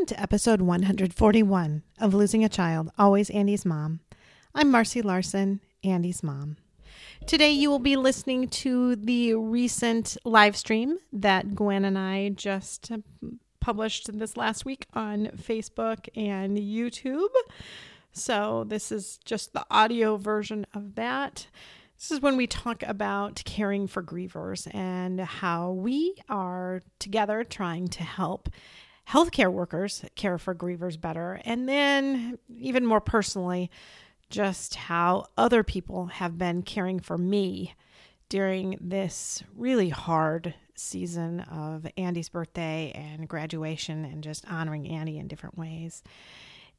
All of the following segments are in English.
Welcome to episode 141 of Losing a Child, Always Andy's Mom. I'm Marcy Larson, Andy's mom. Today, you will be listening to the recent live stream that Gwen and I just published this last week on Facebook and YouTube. So, this is just the audio version of that. This is when we talk about caring for grievers and how we are together trying to help healthcare workers care for grievers better. And then, even more personally, just how other people have been caring for me during this really hard season of Andy's birthday and graduation and just honoring Andy in different ways.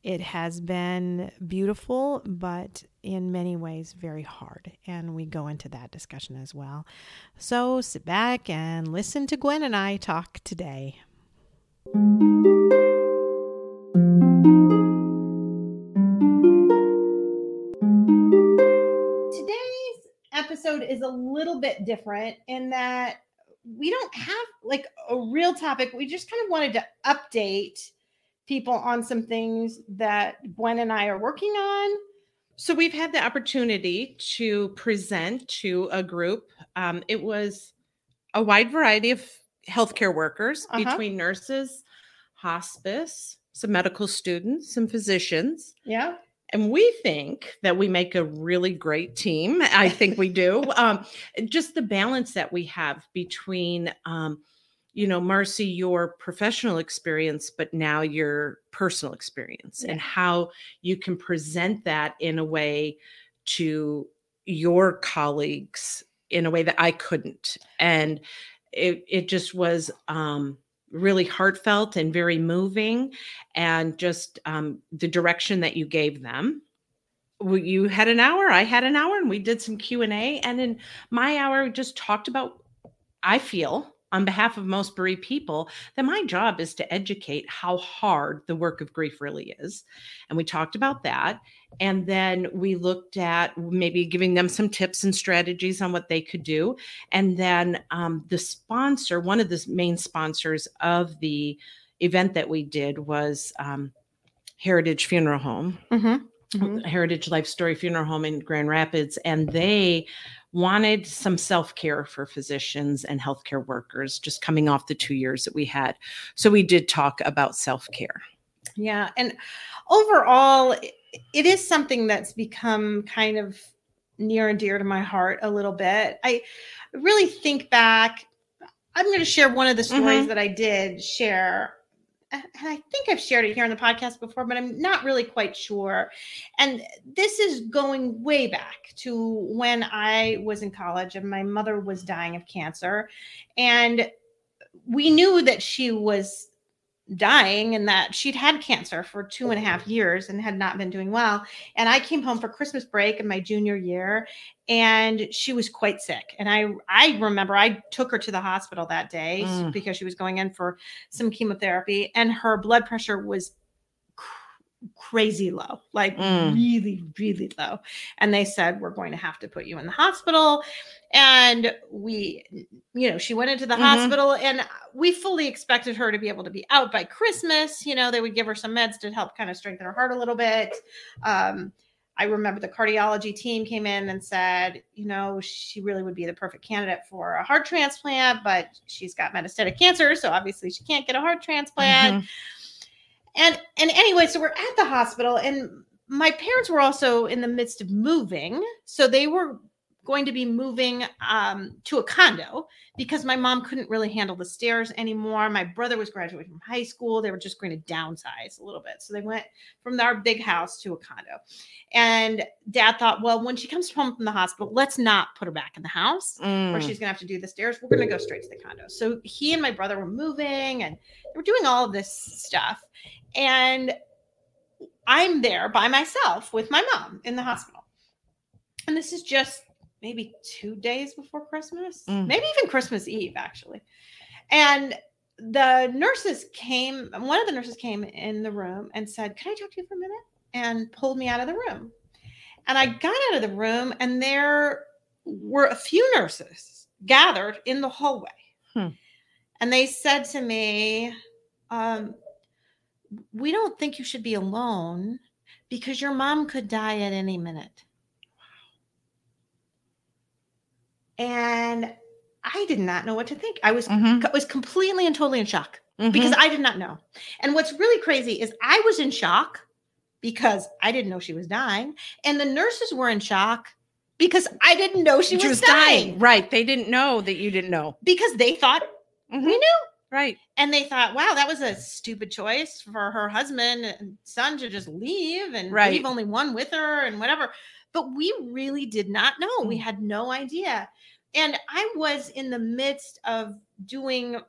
It has been beautiful, but in many ways very hard. And we go into that discussion as well. So sit back and listen to Gwen and I talk today. Today's episode is a little bit different in that we don't have like a real topic. We just kind of wanted to update people on some things that Gwen and I are working on. So we've had the opportunity to present to a group. Um, it was a wide variety of healthcare workers Uh-huh. between nurses, hospice, some medical students, some physicians. Yeah. And we think that we make a really great team. I think we do. Um, just the balance that we have between, um, you know, Marcy, your professional experience, but now your personal experience Yeah. and how you can present that in a way to your colleagues in a way that I couldn't. And it, it just was um, really heartfelt and very moving and just um, the direction that you gave them. You had an hour i had an hour and we did some q&a and in my hour just talked about i feel on behalf of most bereaved people that my job is to educate how hard the work of grief really is. And we talked about that. And then we looked at maybe giving them some tips and strategies on what they could do. And then um, the sponsor one of the main sponsors of the event that we did was um, heritage funeral home. Mm-hmm. Heritage life story funeral home in grand rapids and they wanted some self-care for physicians and healthcare workers just coming off the two years that we had so we did talk about self-care Yeah. And overall, it is something that's become kind of near and dear to my heart a little bit. I really think back. I'm going to share one of the stories Mhm. that I did share. And I think I've shared it here on the podcast before, but I'm not really quite sure. And this is going way back to when I was in college and my mother was dying of cancer. And we knew that she was dying and that she'd had cancer for two and a half years and had not been doing well. And I came home for Christmas break in my junior year and she was quite sick. And I I remember I took her to the hospital that day Mm. because she was going in for some chemotherapy and her blood pressure was crazy low, like Mm. really, really low. And they said, We're going to have to put you in the hospital. And we, you know, she went into the Mhm. hospital and we fully expected her to be able to be out by Christmas. You know, they would give her some meds to help kind of strengthen her heart a little bit. Um, I remember the cardiology team came in and said, you know, she really would be the perfect candidate for a heart transplant, but she's got metastatic cancer, so obviously she can't get a heart transplant. Mhm. And and anyway, so we're at the hospital, and my parents were also in the midst of moving, so they were going to be moving um, to a condo because my mom couldn't really handle the stairs anymore. My brother was graduating from high school. They were just going to downsize a little bit. So they went from our big house to a condo. And dad thought, well, when she comes home from the hospital, let's not put her back in the house Mm. where she's going to have to do the stairs. We're going to go straight to the condo. So he and my brother were moving and they were doing all of this stuff. And I'm there by myself with my mom in the hospital. And this is just maybe two days before Christmas, Mm. maybe even Christmas Eve, actually. And the nurses came, one of the nurses came in the room and said, Can I talk to you for a minute? And pulled me out of the room. And I got out of the room, and there were a few nurses gathered in the hallway. Hmm. And they said to me, um, We don't think you should be alone because your mom could die at any minute. And I did not know what to think. I was Mhm. was completely and totally in shock Mhm. because I did not know. And what's really crazy is I was in shock because I didn't know she was dying, and the nurses were in shock because I didn't know she, was, dying. Right. They didn't know that you didn't know. because they thought Mhm. we knew. Right. And they thought, wow, that was a stupid choice for her husband and son to just leave and Right. leave only one with her and whatever. But we really did not know. We Mm. had no idea. And I was in the midst of doing,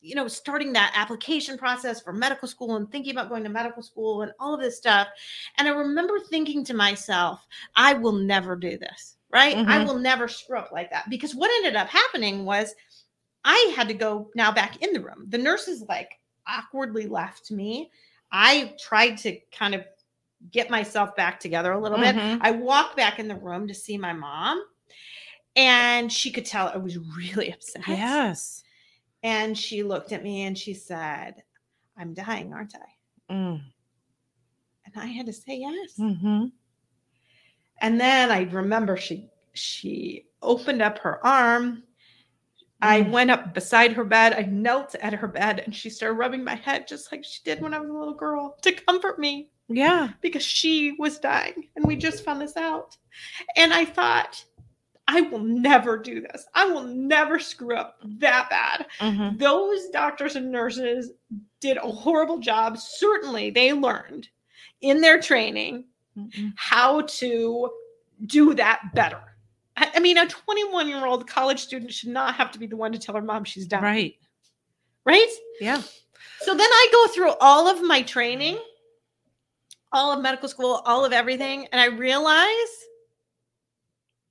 you know, starting that application process for medical school and thinking about going to medical school and all of this stuff. And I remember thinking to myself, I will never do this, right? I Mhm. will never screw up like that. Because what ended up happening was I had to go now back in the room. The nurses like awkwardly left me. I tried to kind of get myself back together a little bit. Mhm. I walked back in the room to see my mom, and she could tell I was really upset. Yes. And she looked at me and she said, I'm dying, aren't I? Mm. And I had to say yes. Mhm. And then I remember she she opened up her arm. I Mm. went up beside her bed. I knelt at her bed and she started rubbing my head just like she did when I was a little girl to comfort me Yeah. because she was dying and we just found this out. And I thought, I will never do this. I will never screw up that bad. Mhm. Those doctors and nurses did a horrible job. Certainly, they learned in their training Mhm. how to do that better. I, I mean, a 21 year old college student should not have to be the one to tell her mom she's dying. Right. Right. Yeah. So then I go through all of my training, all of medical school, all of everything, and I realize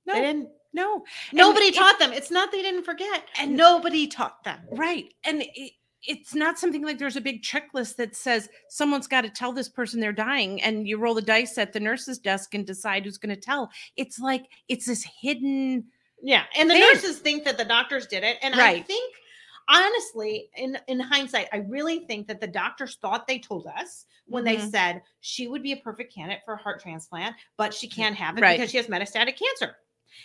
No. they didn't. No. Nobody it- taught them. It's not they didn't forget, and And- nobody taught them. Right. And it, it's not something like there's a big checklist that says someone's got to tell this person they're dying and you roll the dice at the nurse's desk and decide who's going to tell. It's like it's this hidden Yeah, and the They- nurses think that the doctors did it, and I think honestly, in in hindsight, I really think that the doctors thought they told us when they Mhm. said she would be a perfect candidate for a heart transplant, but she can't have it Right. because she has metastatic cancer.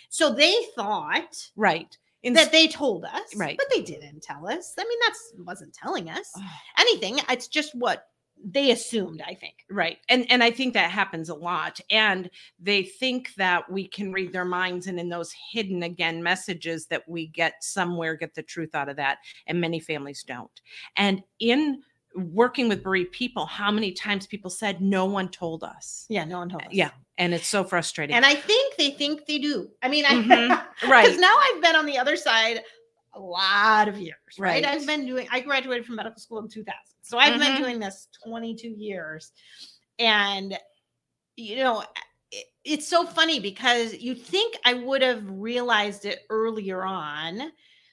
So they thought right. In that they told us, Right. But they didn't tell us. I mean, that's wasn't telling us anything. It's just what they assumed. I think. Right. And and I think that happens a lot. And they think that we can read their minds and in those hidden again messages that we get somewhere get the truth out of that. And many families don't. And in working with bereaved people, how many times people said no one told us. Yeah, no one told us. Yeah. And it's so frustrating. and I think they think they do. I mean, I Mhm. Right. because now I've been on the other side a lot of years, right? Right. I've been doing. I graduated from medical school in 2000, so I've been Mhm. doing this 22 years, and you know, it, it's so funny because you think I would have realized it earlier on.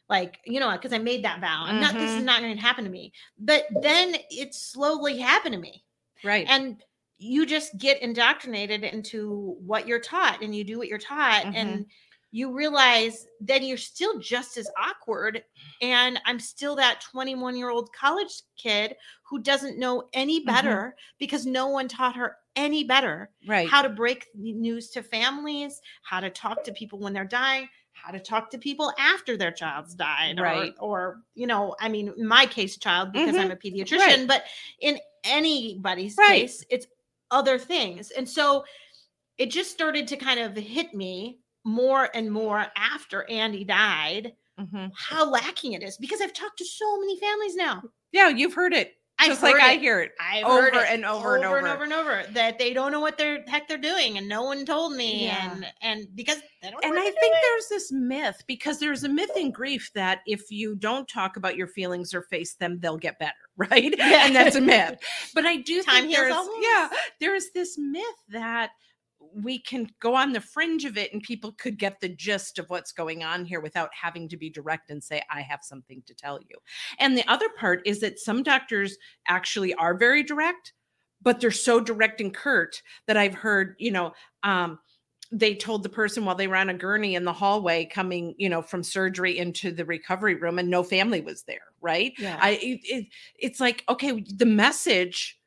Like, you know, because I made that vow. I'm not, this is Mhm. not going to happen to me. But then it slowly happened to me right. and you just get indoctrinated into what you're taught and you do what you're taught Mhm. and you realize then you're still just as awkward and i'm still that 21 year old college kid who doesn't know any Mm-hmm. better because no one taught her any better right. how to break news to families how to talk to people when they're dying how to talk to people after their child's died Right. or, or you know i mean my case child because Mhm. i'm a pediatrician Right. but in anybody's Right. case it's other things and so it just started to kind of hit me more and more after Andy died Mhm. how lacking it is because I've talked to so many families now. Yeah, you've heard it. I've Just like I hear it. I've over heard it and over and and over. over and over that they don't know what the heck they're doing and no one told me Yeah. and and because they don't know And I think doing. there's this myth because there's a myth in grief that if you don't talk about your feelings or face them, they'll get better, right? Yeah. And that's a myth. But I do Time think there's yeah, there's this myth that we can go on the fringe of it and people could get the gist of what's going on here without having to be direct and say i have something to tell you and the other part is that some doctors actually are very direct but they're so direct and curt that i've heard you know um they told the person while they were on a gurney in the hallway coming you know from surgery into the recovery room and no family was there right Yeah. i it, it, it's like okay the message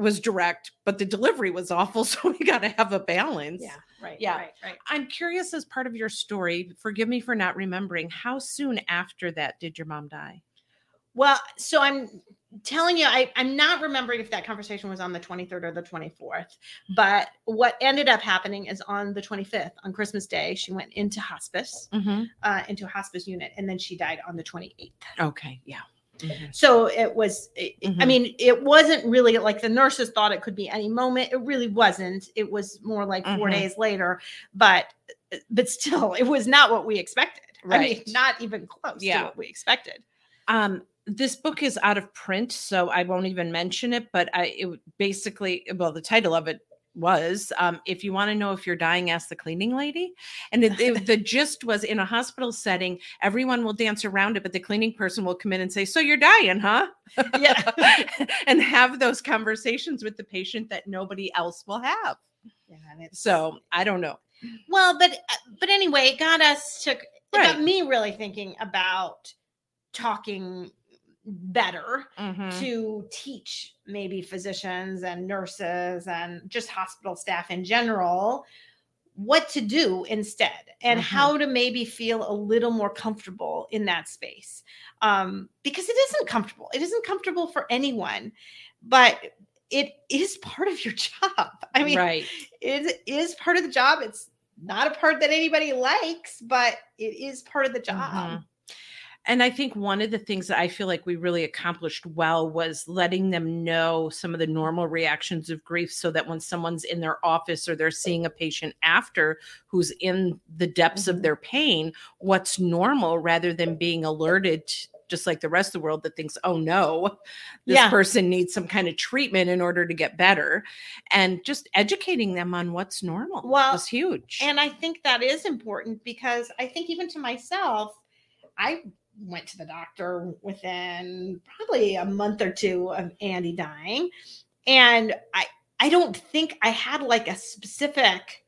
was direct but the delivery was awful so we got to have a balance yeah, right. Yeah. Right, right. i'm curious as part of your story forgive me for not remembering how soon after that did your mom die Well, so I'm telling you, I, I'm not remembering if that conversation was on the 23rd or the 24th, but what ended up happening is on the 25th, on Christmas Day, she went into hospice, uh, into a hospice unit, and then she died on the 28th. okay yeah Mhm. So it was, it, I Mhm. mean, it wasn't really like the nurses thought it could be any moment. It really wasn't. It was more like 4 Mhm. days later, but but still, it was not what we expected. I mean, Right. not even close Yeah. to what we expected. um this book is out of print so i won't even mention it but i it basically well the title of it was um, if you want to know if you're dying ask the cleaning lady and it, it- the gist was in a hospital setting everyone will dance around it but the cleaning person will come in and say so you're dying huh Yeah. and have those conversations with the patient that nobody else will have Yeah, and it's so i don't know Well, but uh, but anyway, it got us to it Right. got me really thinking about talking better Mhm. to teach maybe physicians and nurses and just hospital staff in general what to do instead and Mhm. how to maybe feel a little more comfortable in that space um, because it isn't comfortable it isn't comfortable for anyone but it is part of your job i mean right it is part of the job. It's not a part that anybody likes, but it is part of the job. Mhm. And I think one of the things that I feel like we really accomplished well was letting them know some of the normal reactions of grief so that when someone's in their office or they're seeing a patient after who's in the depths Mhm. of their pain, what's normal rather than being alerted just like the rest of the world that thinks, oh no, this Yeah. person needs some kind of treatment in order to get better. And just educating them on what's normal Well, was huge. And I think that is important because I think even to myself, I went to the doctor within probably a month or two of Andy dying. And I I don't think I had like a specific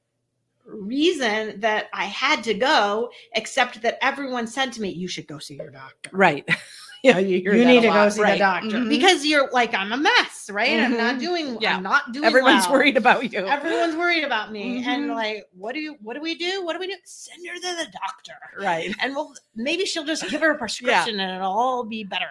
reason that I had to go, except that everyone said to me, you should go see your doctor. right. yeah, you, you need to go see right. the doctor Mhm. because you're like i'm a mess right i'm not Mhm. doing Yeah. i'm not doing everyone's well. worried about you. everyone's worried about me and Mhm. like what do you what do we do what do we do send her to the doctor right. and well maybe she'll just give her a prescription and it'll all be better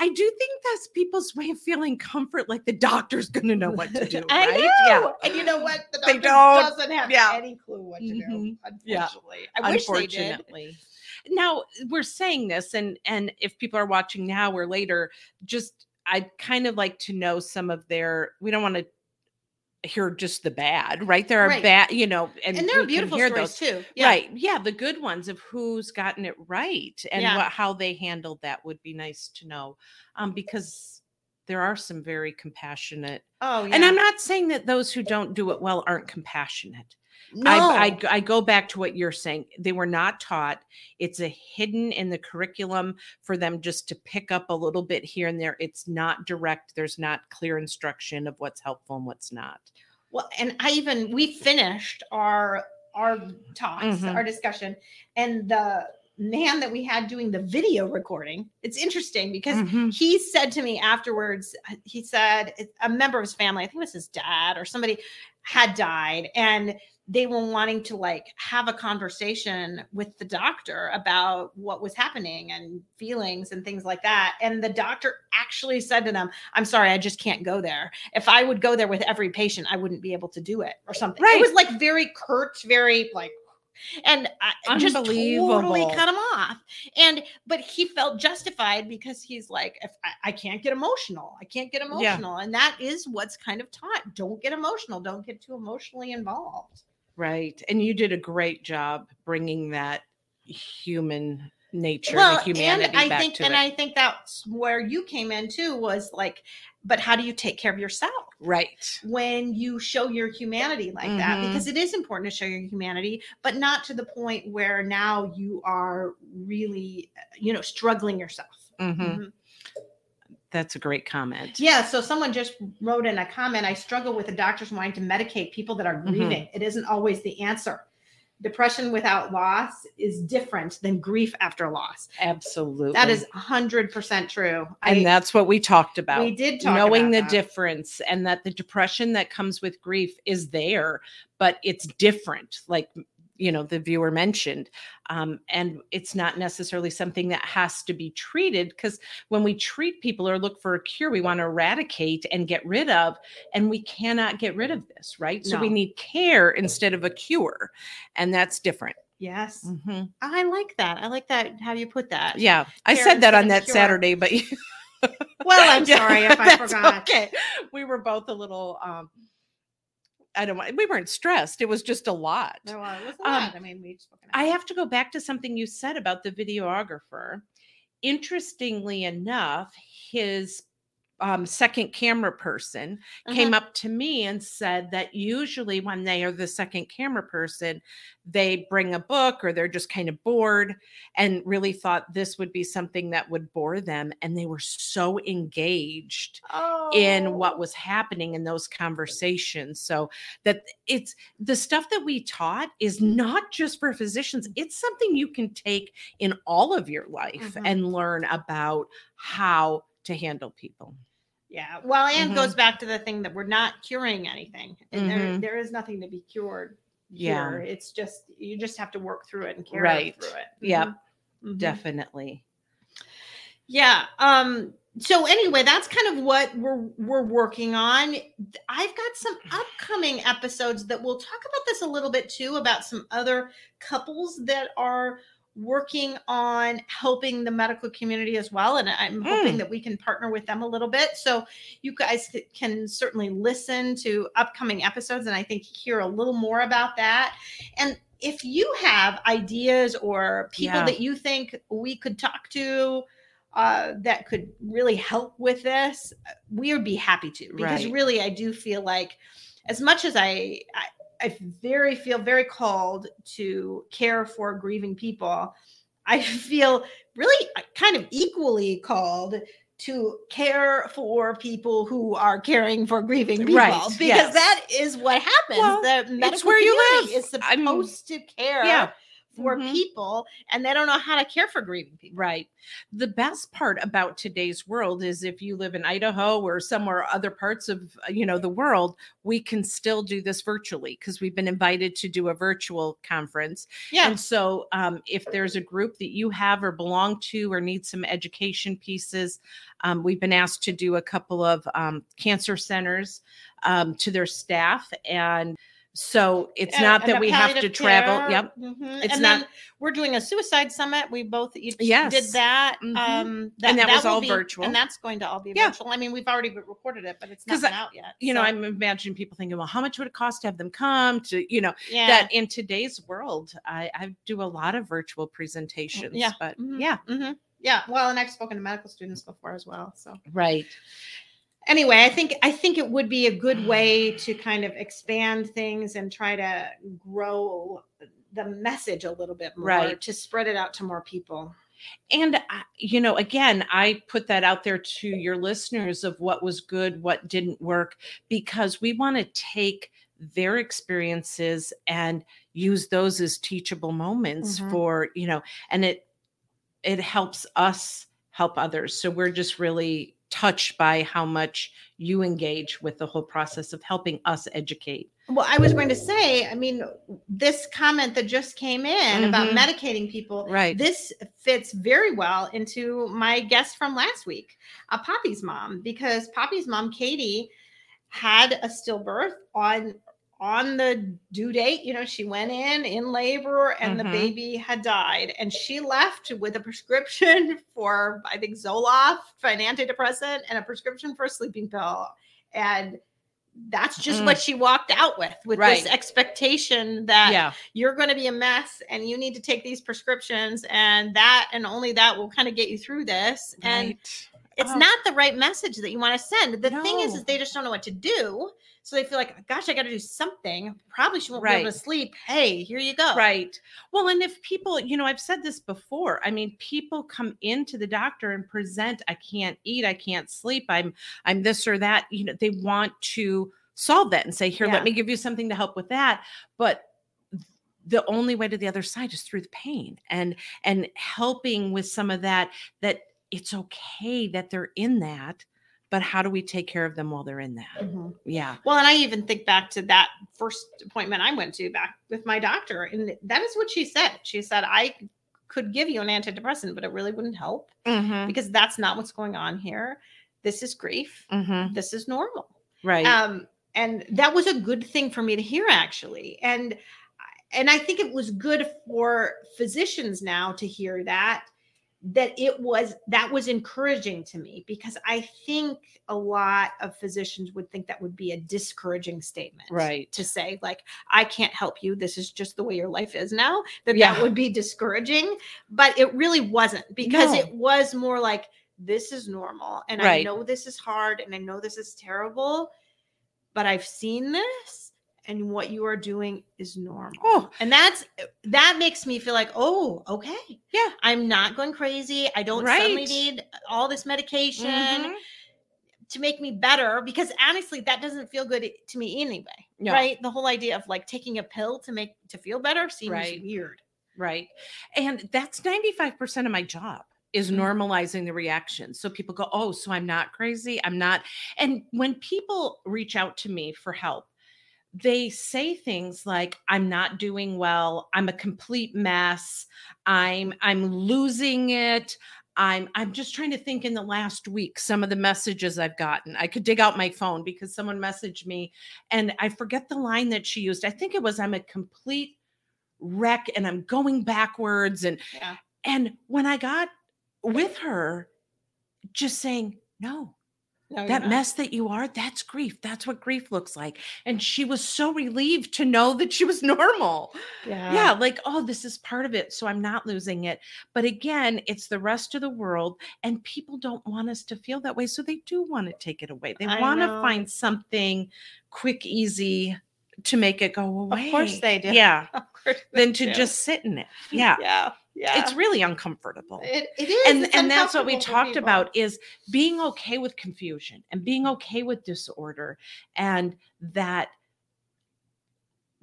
I do think that's people's way of feeling comfort, like the doctor's going to know what to do. I right? know. Yeah. and you know what the They doctor don't. doesn't have Yeah. any clue what to do Mhm. Yeah. unfortunately i wish they did Unfortunately. Now we're saying this, and and if people are watching now or later, just I'd kind of like to know some of their. We don't want to hear just the bad, right? There are Right. bad, you know, and, and there are beautiful stories those. too yeah. Right. Yeah. The good ones of who's gotten it right and Yeah. what how they handled that would be nice to know. Um, because there are some very compassionate oh yeah and I'm not saying that those who don't do it well aren't compassionate. No. I, I I go back to what you're saying. They were not taught. It's a hidden in the curriculum for them just to pick up a little bit here and there. It's not direct. There's not clear instruction of what's helpful and what's not. well and i even we finished our our talks Mhm. our discussion and the man that we had doing the video recording it's interesting because Mhm. he said to me afterwards he said a member of his family i think it was his dad or somebody had died and they were wanting to like have a conversation with the doctor about what was happening and feelings and things like that and the doctor actually said to them i'm sorry i just can't go there if i would go there with every patient i wouldn't be able to do it or something Right. it was like very curt very like and I just totally cut him off. And but he felt justified because he's like, if I, I can't get emotional, I can't get Yeah. emotional, and that is what's kind of taught. Don't get emotional. Don't get too emotionally involved. Right. And you did a great job bringing that human nature, well, the humanity and I back think, to and it. I think that's where you came in too. Was like, but how do you take care of yourself? right. when you show your humanity like that Mhm. because it is important to show your humanity but not to the point where now you are really you know struggling yourself hmm Mhm. That's a great comment. yeah so someone just wrote in a comment i struggle with the doctors wanting to medicate people that are Mhm. grieving it isn't always the answer depression without loss is different than grief after loss Absolutely. that is 100% true and I- that's what we talked about. we did talk about knowing the that. difference and that the depression that comes with grief is there but it's different like you know the viewer mentioned um, and it's not necessarily something that has to be treated because when we treat people or look for a cure we want to eradicate and get rid of and we cannot get rid of this right? So we need care instead of a cure and that's different. Yes. Mhm. i like that. I like that how you put that. Yeah. I said that on that cure. saturday but you well i'm Yeah, sorry if i forgot. Okay. We were both a little um I don't want we weren't stressed. It was just a lot. No, it was a Um, lot. I mean, we. I have to go back to something you said about the videographer. Interestingly enough, his um, second camera person came up to me and said that usually when they are the second camera person, they bring a book or they're just kind of bored and really thought this would be something that would bore them. And they were so engaged oh. in what was happening in those conversations. So that it's the stuff that we taught is not just for physicians, it's something you can take in all of your life Mhm. and learn about how to handle people. Yeah. Well, and Mhm. goes back to the thing that we're not curing anything, and there Mhm. there is nothing to be cured. Yeah. It's just you just have to work through it and carry Right. through it. Yep. Mhm. Mhm. Definitely. Yeah. Um. So anyway, that's kind of what we're we're working on. I've got some upcoming episodes that we'll talk about this a little bit too, about some other couples that are working on helping the medical community as well and i'm hoping Mm. that we can partner with them a little bit so you guys can certainly listen to upcoming episodes and i think hear a little more about that and if you have ideas or people Yeah. that you think we could talk to uh, that could really help with this, we would be happy to. Because Right. really, I do feel like, as much as I, I, I very feel very called to care for grieving people, I feel really uh, kind of equally called to care for people who are caring for grieving people Right, because yes. that is what happens. Well, the medical where you live. is I'm- supposed to care Yeah. For Mhm. people, and they don't know how to care for grieving people. Right. The best part about today's world is if you live in Idaho or somewhere other parts of uh, you know the world, we can still do this virtually because we've been invited to do a virtual conference. Yeah. And so um, if there's a group that you have or belong to or need some education pieces, um, we've been asked to do a couple of um, cancer centers um, to their staff and so it's And- not that we have to palliative travel. care, Yep. mhm, It's and not- we're doing a suicide summit. We both each Yes. did that. Mhm. Um, And that was all be- virtual. and that's going to all be Yeah. virtual. I mean, we've already recorded it, but it's not I- out yet. You know, I'm imagining people thinking, well, how much would it cost to have them come to, you know, yeah, that in today's world, I, I do a lot of virtual presentations. yeah, But mhm, yeah, mhm, yeah. Well, and I've spoken to medical students before as well. So right. Anyway, I think I think it would be a good way to kind of expand things and try to grow the message a little bit more Right. to spread it out to more people. And, you know, again, I put that out there to your listeners of what was good, what didn't work, because we want to take their experiences and use those as teachable moments Mhm. for, you know, and it, it helps us help others. So we're just really touched by how much you engage with the whole process of helping us educate. Well, I was going to say, I mean, this comment that just came in about Mhm. medicating people, Right. this fits very well into my guest from last week, uh, Poppy's mom, because Poppy's mom, Katie, had a stillbirth on on the due date, you know, she went in in labor and Mhm. the baby had died. And she left with a prescription for, I think, Zoloft, for an antidepressant, and a prescription for a sleeping pill. And that's just Mm. what she walked out with, with Right. this expectation that yeah. you're going to be a mess and you need to take these prescriptions, and that and only that will kind of get you through this. And Right. It's Oh. not the right message that you want to send. The thing is, is they just don't know what to do. So they feel like, gosh, I got to do something. Probably she won't be able to sleep. Hey, here you go. Right. Well, and if people, you know, I've said this before. I mean, people come into the doctor and present, I can't eat, I can't sleep, I'm I'm this or that. You know, they want to solve that and say, here, Yeah. let me give you something to help with that. But the only way to the other side is through the pain and and helping with some of that that it's okay that they're in that but how do we take care of them while they're in that Mhm. yeah Well, and I even think back to that first appointment I went to back with my doctor, and that is what she said. She said, I could give you an antidepressant, but it really wouldn't help mm-hmm. because that's not what's going on here. This is grief. Mm-hmm. This is normal. right um and that was a good thing for me to hear actually and and i think it was good for physicians now to hear that that it was that was encouraging to me because i think a lot of physicians would think that would be a discouraging statement Right. to say like i can't help you this is just the way your life is now that Yeah. that would be discouraging but it really wasn't because No. it was more like this is normal and i know this is hard and i know this is terrible but i've seen this and what you are doing is normal Oh. and that's that makes me feel like oh okay Yeah. i'm not going crazy i don't suddenly need all this medication Mhm. to make me better because honestly that doesn't feel good to me anyway No. right the whole idea of like taking a pill to make to feel better seems Right. weird Right. And that's 95% of my job is Mhm. normalizing the reaction. So people go, "Oh, so I'm not crazy. I'm not." And when people reach out to me for help, they say things like I'm not doing well, I'm a complete mess, I'm I'm losing it. I'm I'm just trying to think in the last week some of the messages I've gotten. I could dig out my phone because someone messaged me and I forget the line that she used. I think it was I'm a complete wreck and I'm going backwards and yeah and when I got with her just saying no no, that not. mess that you are that's grief that's what grief looks like and she was so relieved to know that she was normal. Yeah. Yeah like oh this is part of it so i'm not losing it. But again it's the rest of the world and people don't want us to feel that way so they do want to take it away. They want to find something quick easy to make it go away of course they do. Yeah. Of course than to do. just sit in it. Yeah. Yeah yeah it's really uncomfortable it, it is and and that's what we talked people. about is being okay with confusion and being okay with disorder and that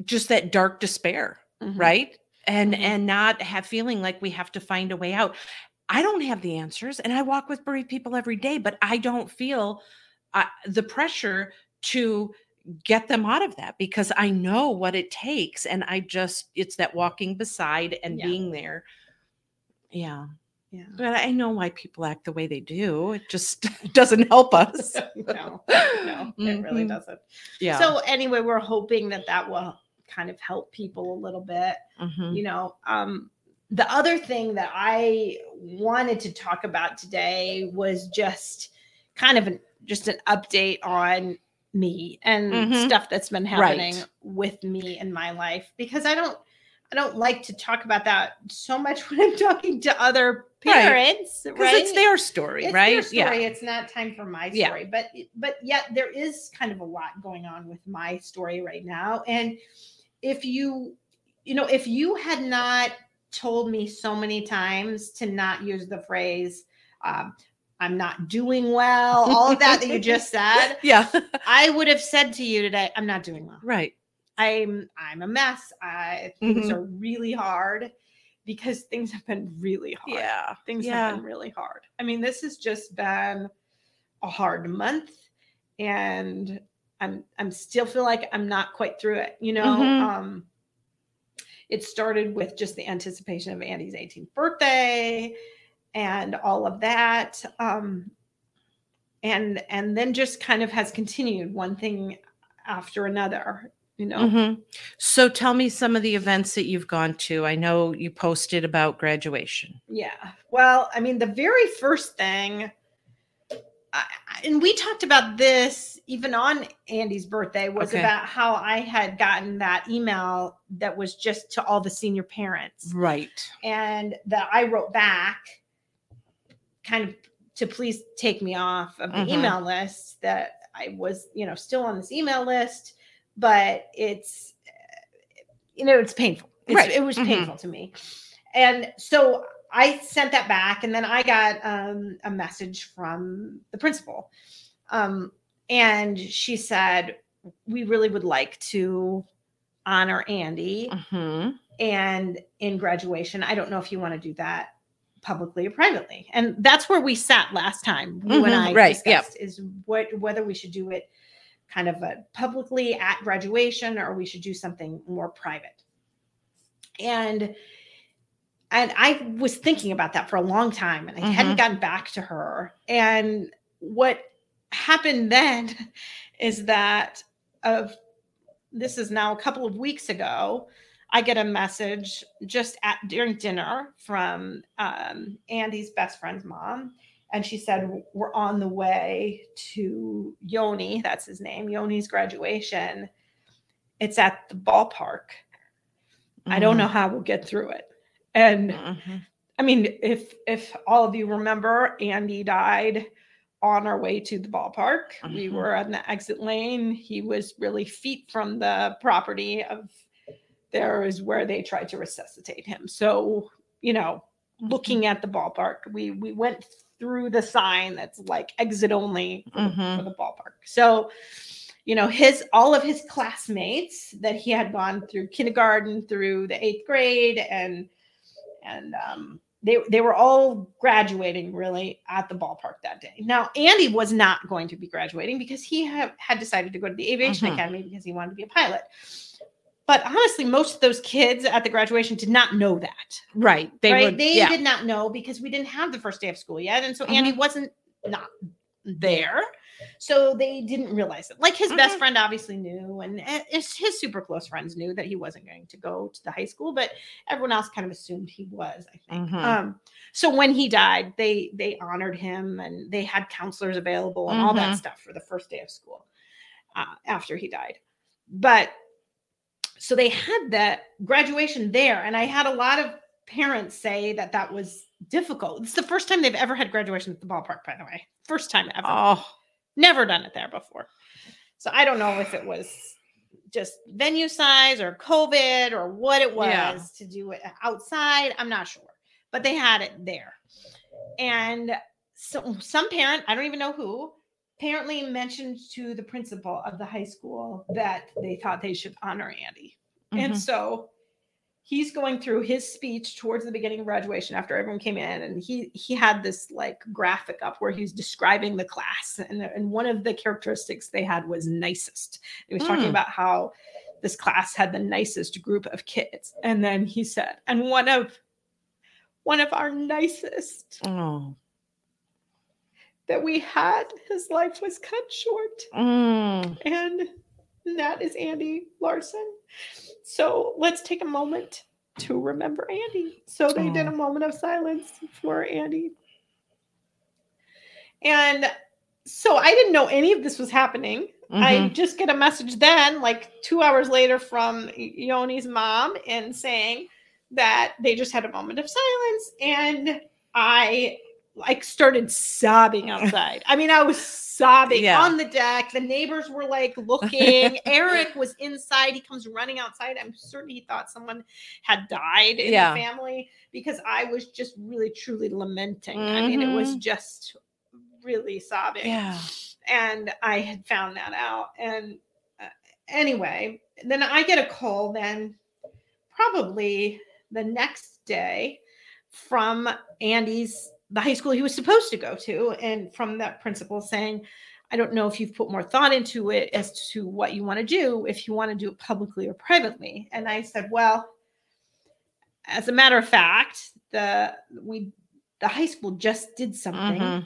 just that dark despair Mhm. right and Mhm. and not have feeling like we have to find a way out i don't have the answers and i walk with bereaved people every day but i don't feel uh, the pressure to get them out of that because i know what it takes and i just it's that walking beside and Yeah. being there yeah yeah but I know why people act the way they do. It just doesn't help us. no no it really Mhm. doesn't Yeah. so anyway we're hoping that that will kind of help people a little bit Mhm. you know um the other thing that i wanted to talk about today was just kind of an, just an update on me and Mhm. stuff that's been happening Right. with me in my life because i don't i don't like to talk about that so much when i'm talking to other Right. parents because right it's their story, it's right? their story. Yeah. It's not time for my story, Yeah. But but yet there is kind of a lot going on with my story right now. And if you, you know, if you had not told me so many times to not use the phrase, um, I'm not doing well, all of that that you just said, Yeah. I would have said to you today, I'm not doing well. right. I'm I'm a mess. I things Mhm. are really hard because things have been really hard Yeah. things Yeah. have been really hard. I mean, this has just been a hard month, and I'm I'm still feel like I'm not quite through it. You know, Mhm. um, it started with just the anticipation of Andy's 18th birthday and all of that, um, and and then just kind of has continued one thing after another. You know. Mhm. So tell me some of the events that you've gone to. I know you posted about graduation. Yeah. Well, I mean, the very first thing, I, and we talked about this even on Andy's birthday, was Okay. about how I had gotten that email that was just to all the senior parents, Right. and that I wrote back, kind of to please take me off of the Mhm. email list. That I was, you know, still on this email list, but it's, you know, it's painful. It's, Right. It was Mhm. painful to me. And so I sent that back, and then I got um, a message from the principal. Um, and she said, We really would like to honor Andy hmm and in graduation. I don't know if you want to do that publicly or privately. And that's where we sat last time. You Mhm, and I right, yep. discussed is what whether we should do it kind of a publicly at graduation or we should do something more private. And and I was thinking about that for a long time and I hadn't gotten back to her. And what happened then is that of this is now a couple of weeks ago, I get a message just at during dinner from um, Andy's best friend's mom, and she said we're on the way to Yoni. That's his name. Yoni's graduation. It's at the ballpark. I don't know how we'll get through it. And Mhm. I mean, if if all of you remember, Andy died on our way to the ballpark. We Mhm. were on the exit lane. He was really feet from the property of there is where they tried to resuscitate him. So, you know, looking at the ballpark, we we went through the sign that's like exit only for, the, for the ballpark. So, you know, his all of his classmates that he had gone through kindergarten through the eighth grade and and um they they were all graduating really at the ballpark that day. Now Andy was not going to be graduating because he had, had decided to go to the aviation Mhm. academy because he wanted to be a pilot. But honestly, most of those kids at the graduation did not know that. Right. They right? would. they yeah. did not know because we didn't have the first day of school yet, and so Andy wasn't not there. So they didn't realize it. Like his best Mhm. friend obviously knew, and his, super close friends knew that he wasn't going to go to the high school, but everyone else kind of assumed he was. I think. Mhm. Um, so when he died, they they honored him, and they had counselors available and all that Mhm. stuff for the first day of school uh, after he died. But so they had that graduation there, and I had a lot of parents say that that was difficult. It's the first time they've ever had graduation at the ballpark, by the way. First time ever Oh. never done it there before. So I don't know if it was just venue size or COVID or what it was Yeah. to do it outside. I'm not sure, but they had it there. And so some parent, I don't even know who, apparently mentioned to the principal of the high school that they thought they should honor Andy. And Mhm. so he's going through his speech towards the beginning of graduation after everyone came in and he he had this like graphic up where he's describing the class and, and one of the characteristics they had was nicest he was talking Mm. about how this class had the nicest group of kids and then he said and one of one of our nicest Oh. That we had his life was cut short Mm. and that is Andy Larson. So let's take a moment to remember Andy. So they did a moment of silence for Andy. And so I didn't know any of this was happening. I Mhm. just get a message then, like two hours later, from Yoni's mom and saying that they just had a moment of silence. And I like started sobbing outside. I mean, I was sobbing Yeah. on the deck. The neighbors were like looking. Eric was inside. He comes running outside. I'm certain he thought someone had died in Yeah. the family because I was just really truly lamenting. I mean, it was Mhm. just really sobbing Yeah. and I had found that out. And uh, anyway, then I get a call then probably the next day from Andy's the high school he was supposed to go to and from that principal saying I don't know if you've put more thought into it as to what you want to do if you want to do it publicly or privately and I said well as a matter of fact the we the high school just did something Mhm.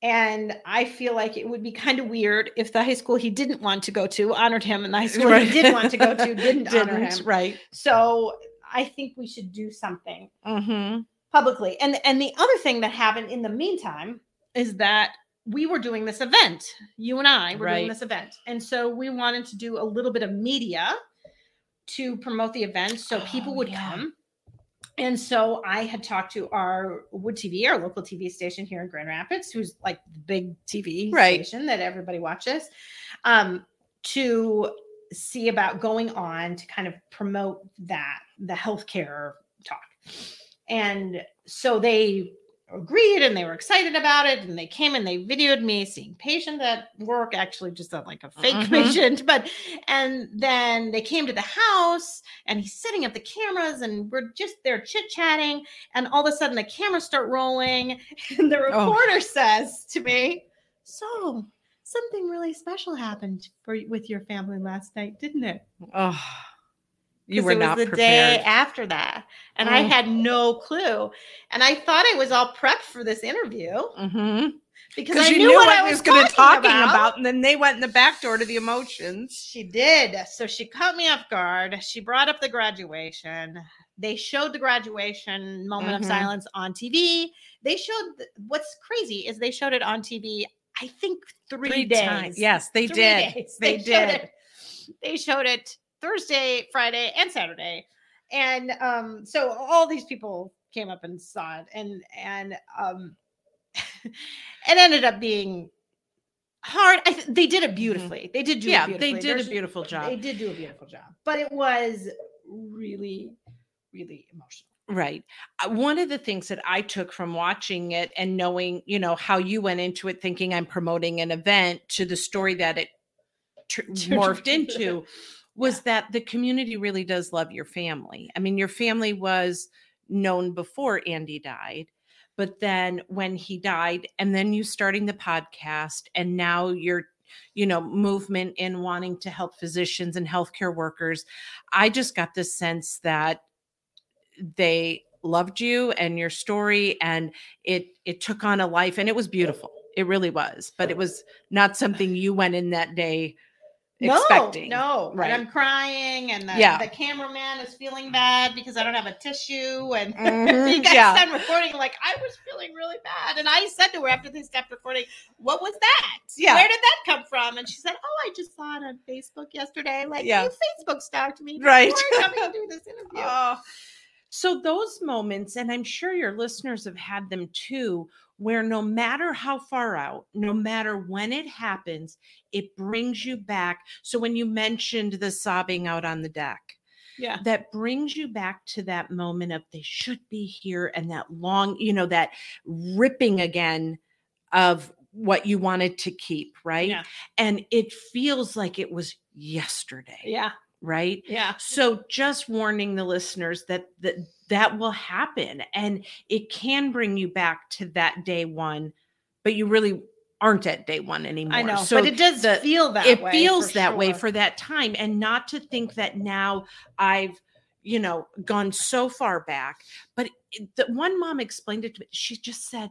And I feel like it would be kind of weird if the high school he didn't want to go to honored him and the high school Right. he did want to go to didn't, honor Didn't, him. right. So I think we should do something Mm-hmm. Publicly. And and the other thing that happened in the meantime is that we were doing this event. You and I were doing this event. And so we wanted to do a little bit of media to promote the event so people Oh, would yeah. come. And so I had talked to our Wood TV, our local TV station here in Grand Rapids, who's like the big TV Right. station that everybody watches, um, to see about going on to kind of promote that the healthcare talk. And so they agreed and they were excited about it and they came and they videoed me seeing patient at work actually just like a fake Mhm. patient but and then they came to the house and he's sitting up the cameras and we're just there chit chatting and all of a sudden the cameras start rolling and the Oh. reporter says to me so something really special happened for with your family last night didn't it Oh, you were it was not the prepared. day after that and i Mm. had no clue and i thought i was all prepped for this interview Mm-hmm. because i knew knew what, what i was was going to talking, about. about. and then they went in the back door to the emotions. she did so she caught me off guard she brought up the graduation they showed the graduation moment Mhm. of silence on tv they showed what's crazy is they showed it on tv i think three, days times. Yes, they Three did. days. They, showed did. it- they showed it Thursday, Friday, and Saturday, and um, so all these people came up and saw it, and and um, it ended up being hard. I th- they did it beautifully. They did do Mm-hmm. Yeah, they did a beautiful job. They did do a beautiful job, but it was really, really emotional. Right. Uh, One of the things that I took from watching it and knowing, you know, how you went into it thinking I'm promoting an event to the story that it tr- morphed into was that the community really does love your family. I mean, your family was known before Andy died, but then when he died, and then you starting the podcast, and now your, you know, movement in wanting to help physicians and healthcare workers. I just got the sense that they loved you and your story and it it took on a life and it was beautiful it really was but it was not something you went in that day expecting No, Right. And I'm crying, and the, Yeah. the cameraman is feeling bad because I don't have a tissue. And Mhm, he got yeah. done recording, like I was feeling really bad. And I said to her after they stopped recording, "What was that? Yeah. Where did that come from?" And she said, "Oh, I just saw it on Facebook yesterday. Like Yeah. you Facebook stalked me Right. coming to do this interview." Oh. So those moments, and I'm sure your listeners have had them too, where no matter how far out, no matter when it happens, it brings you back. So when you mentioned the sobbing out on the deck, yeah. that brings you back to that moment of they should be here and that long, you know, that ripping again of what you wanted to keep, right? Yeah. And it feels like it was yesterday, Yeah. right? Yeah. So just warning the listeners that that that will happen and it can bring you back to that day one, but you really aren't at day one anymore. I know. So but it does the- feel that it way. It feels that way for that time and not to think that now I've you know gone so far back but it- the one mom explained it to me she just said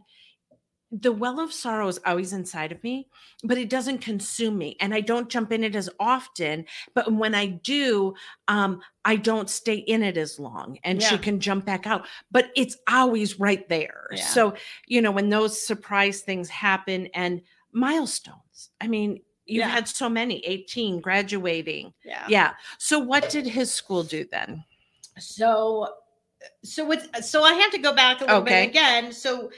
the well of sorrow is always inside of me but it doesn't consume me and i don't jump in it as often but when i do um i don't stay in it as long and she can jump back out but it's always right there Yeah. so you know when those surprise things happen and milestones i mean you've Yeah. had so many 18 graduating Yeah. yeah so what did his school do then So, so what's so I have to go back a little Okay. bit again. So,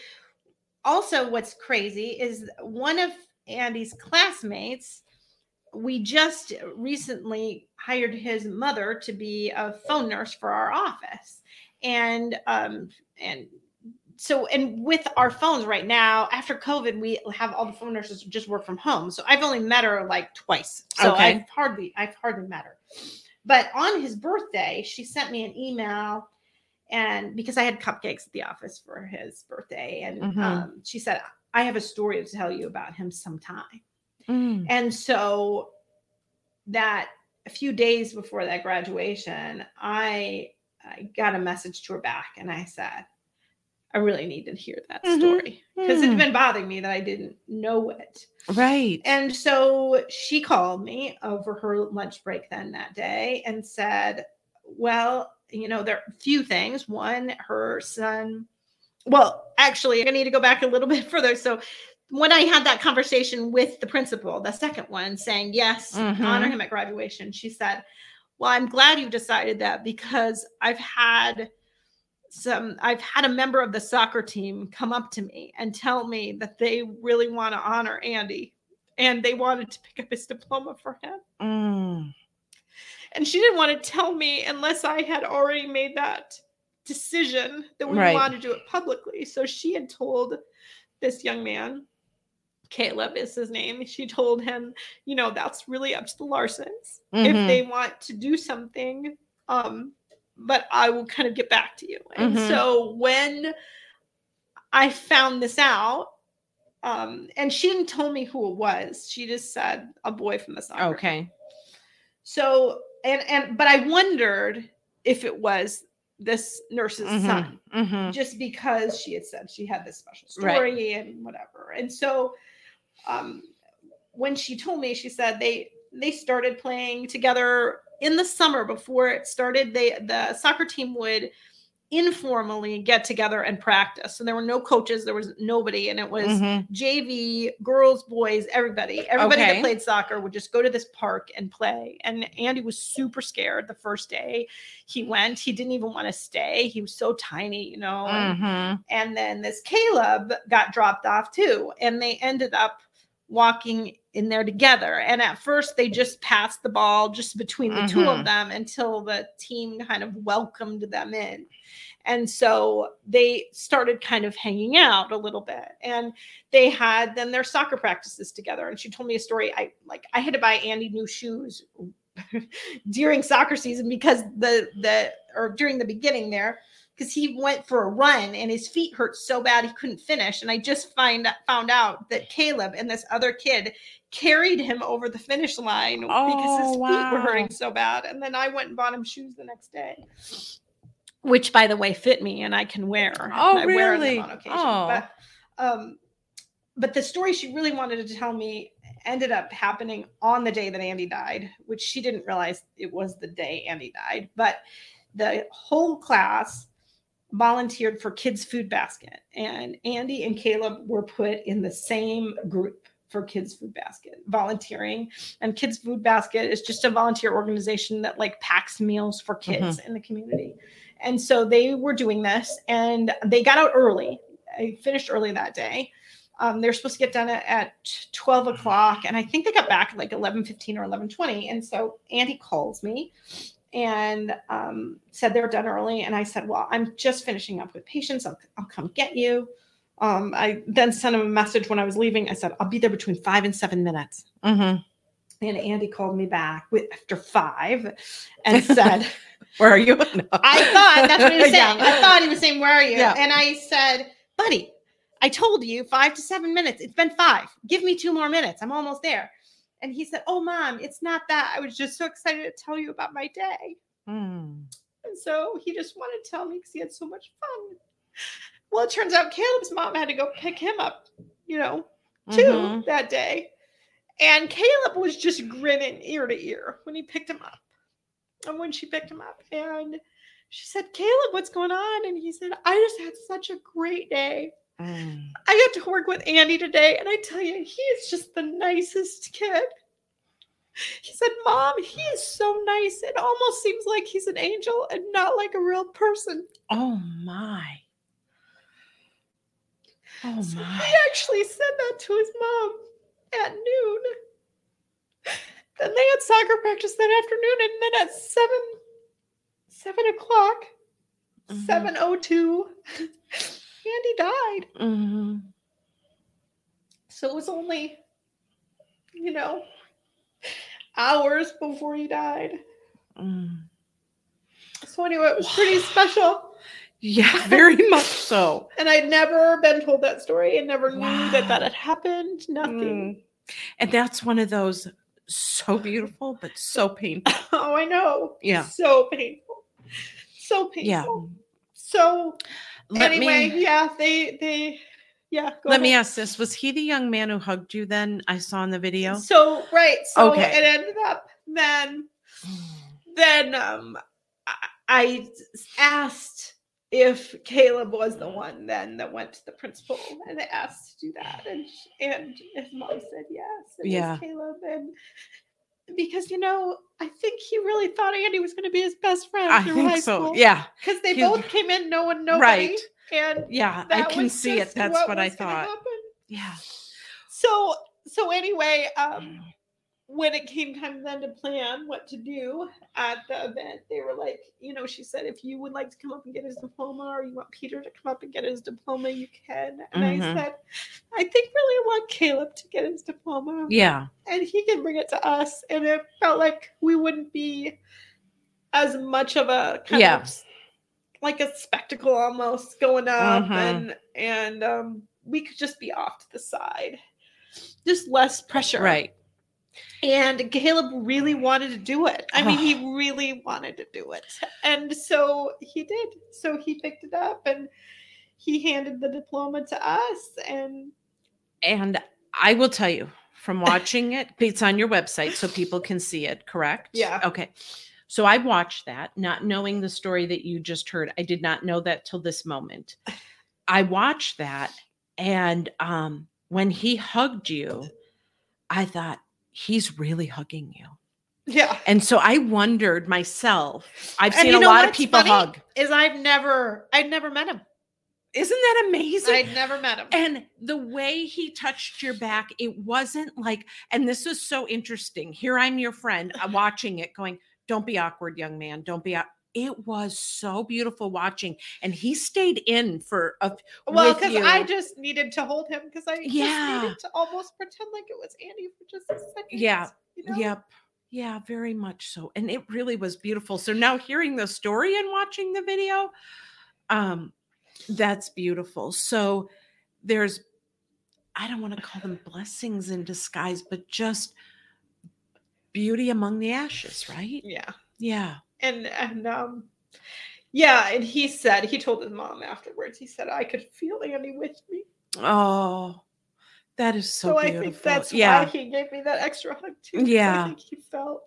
also, what's crazy is one of Andy's classmates. We just recently hired his mother to be a phone nurse for our office, and um and so and with our phones right now after covid we have all the phone nurses just work from home so i've only met her like twice so Okay. i've hardly i've hardly met her but on his birthday she sent me an email and because i had cupcakes at the office for his birthday and Mhm. um, she said i have a story to tell you about him sometime Mm. and so that a few days before that graduation, I, I got a message to her back and I said, I really need to hear that Mhm. story because Mm. it's been bothering me that I didn't know it. Right. And so she called me over her lunch break then that day and said, Well, you know, there are a few things. One, her son, well, actually, I need to go back a little bit further. So when I had that conversation with the principal, the second one saying, Yes, Mhm. honor him at graduation, she said, Well, I'm glad you decided that because I've had some I've had a member of the soccer team come up to me and tell me that they really want to honor Andy and they wanted to pick up his diploma for him. Mm. And she didn't want to tell me unless I had already made that decision that we Right. wanted to do it publicly. So she had told this young man, Caleb is his name. She told him, you know, that's really up to the Larsons if Mhm. they want to do something. Um, but I will kind of get back to you. And Mhm. so when I found this out, um, and she didn't tell me who it was. She just said a boy from the soccer. Okay. So and and but I wondered if it was this nurse's Mhm. son, Mhm. just because she had said she had this special Right. story and whatever. And so um when she told me, she said they they started playing together in the summer before it started. They the soccer team would informally get together and practice. And there were no coaches, there was nobody, and it was Mhm. JV, girls, boys, everybody. Everybody Okay. that played soccer would just go to this park and play. And Andy was super scared the first day he went. He didn't even want to stay. He was so tiny, you know. and- Mhm. and then this Caleb got dropped off too. And they ended up walking in there together. And at first, they just passed the ball just between the two of Mhm. them until the team kind of welcomed them in. And so they started kind of hanging out a little bit. And they had then their soccer practices together. And she told me a story. I like I had to buy Andy new shoes during soccer season because the the or during the beginning there because he went for a run and his feet hurt so bad he couldn't finish. And I just find found out that Caleb and this other kid carried him over the finish line because his Oh, feet were hurting so bad. And then I went and bought him shoes the next day, which by the way fit me and I can wear. Oh, and I wear them really? on occasion. Oh. But um, but the story she really wanted to tell me ended up happening on the day that Andy died, which she didn't realize it was the day Andy died. But the whole class volunteered for Kids Food Basket, and Andy and Caleb were put in the same group for Kids Food Basket volunteering. And Kids Food Basket is just a volunteer organization that like packs meals for kids in the community. And so they were doing this, and they got out early. I finished early that day. Um, they're supposed to get done at, at 12 o'clock, and I think they got back at like 11:15 or 11:20. And so Andy calls me and um, said they were done early. And I said, Well, I'm just finishing up with patients. I'll, I'll come get you. Um, I then sent him a message when I was leaving. I said, I'll be there between five and seven minutes. Mhm. And Andy called me back with, after five and said, Where are you? No. I thought that's what he was saying. Yeah. I thought he was saying, Where are you? Yeah. And I said, Buddy, I told you five to seven minutes. It's been five. Give me two more minutes. I'm almost there. And he said, Oh, mom, it's not that. I was just so excited to tell you about my day. Mm. And so he just wanted to tell me because he had so much fun. Well, it turns out Caleb's mom had to go pick him up, you know, too Mhm. that day. And Caleb was just grinning ear to ear when he picked him up. And when she picked him up, and she said, Caleb, what's going on? And he said, I just had such a great day. Mm. I got to work with Andy today, and I tell you, he is just the nicest kid. He said, Mom, he is so nice. It almost seems like he's an angel and not like a real person. Oh my. Oh So my. he actually said that to his mom at noon. Then they had soccer practice that afternoon, and then at seven, seven o'clock, Mhm. seven o two, Andy died. Mhm. So it was only, you know, hours before he died. Mm. So anyway, it was pretty special. Yeah, very much so. And I'd never been told that story and never knew that that had happened. Nothing. Mm. And that's one of those so beautiful but so painful. Oh, I know. Yeah. So painful. So painful. Yeah. So Let anyway, me yeah, they they yeah. let me ask this: Was he the young man who hugged you? Then I saw in the video. So right, so Okay. it ended up then then um I, I asked if Caleb was the one then that went to the principal and asked to do that and and his mom said yes it Yeah. was Caleb and because you know I think he really thought Andy was going to be his best friend I think high so. school Yeah, because they He- both came in knowing nobody Right. and yeah. I can see it. That's what, I thought. happen. Yeah. So so anyway, um, when it came time then to plan what to do at the event, they were like, you know, she said, if you would like to come up and get his diploma, or you want Peter to come up and get his diploma, you can. And Mhm. I said, I think really I want Caleb to get his diploma, Yeah. and he can bring it to us. And it felt like we wouldn't be as much of a kind Yeah. of like a spectacle almost going up Mhm. and and um we could just be off to the side just less pressure Right. And caleb really wanted to do it i mean he really wanted to do it and so he did so he picked it up and he handed the diploma to us and And I will tell you from watching it, it's on your website so people can see it, correct? Yeah. Okay. So I watched that, not knowing the story that you just heard. I did not know that till this moment. I watched that and um when he hugged you, I thought he's really hugging you. yeah And so I wondered myself. I've And seen you a lot of people hug. is i've never i'd never met him Isn't that amazing? i'd never met him And the way he touched your back, it wasn't like, and this was so interesting. Here I'm your friend uh, watching it, going, Don't be awkward, young man. Don't be. It was so beautiful watching. And he stayed in for a. well because i just needed to hold him because i Yeah. just needed to almost pretend like it was andy for just a second Yeah. you know? Yep. Yeah, very much so. And it really was beautiful. So now hearing the story and watching the video, um, that's beautiful. So there's I don't want to call them blessings in disguise, but just beauty among the ashes, right? yeah Yeah. And and um yeah and he said he told his mom afterwards he said i could feel andy with me Oh, that is so, so, i think that's yeah, why he gave me that extra hug too Yeah. i think he felt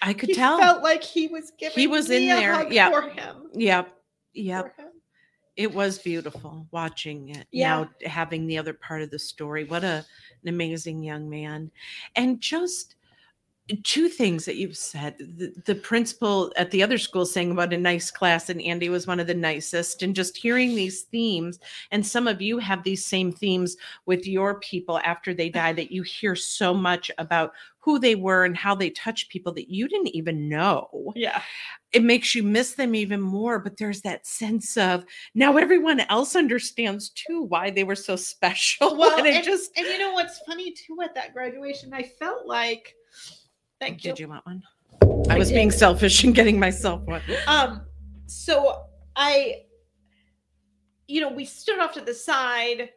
I could tell he tell. felt like he was giving he was in there, yeah. for him yep. Yep. him. it was beautiful watching it Yeah. now having the other part of the story what a, an amazing young man and just two things that you've said the, the principal at the other school saying about a nice class and andy was one of the nicest and just hearing these themes and some of you have these same themes with your people after they die that you hear so much about who they were and how they touch people that you didn't even know. Yeah. It makes you miss them even more but there's that sense of now everyone else understands too why they were so special well and it and, just and you know what's funny too at that graduation? I felt like thank did you. you want one? I I was did. being selfish and getting myself one. Um so i you know we stood off to the side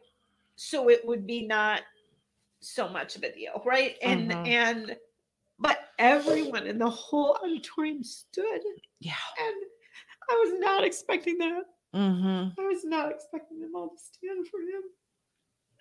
so it would be not so much of a deal right? And Mhm. and but everyone in the whole auditorium stood. Yeah. And i was not expecting that. Hmm i was not expecting them all to stand for him.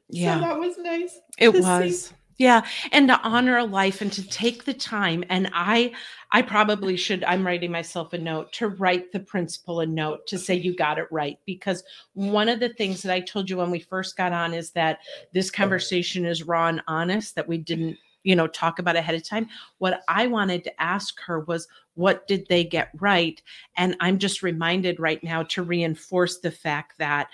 Yeah. so that was nice it was. see. Yeah and to honor a life and to take the time and i i probably should i'm writing myself a note to write the principal a note to say you got it right because one of the things that i told you when we first got on is that this conversation is raw and honest that we didn't you know talk about ahead of time. What i wanted to ask her was what did they get right? And i'm just reminded right now to reinforce the fact that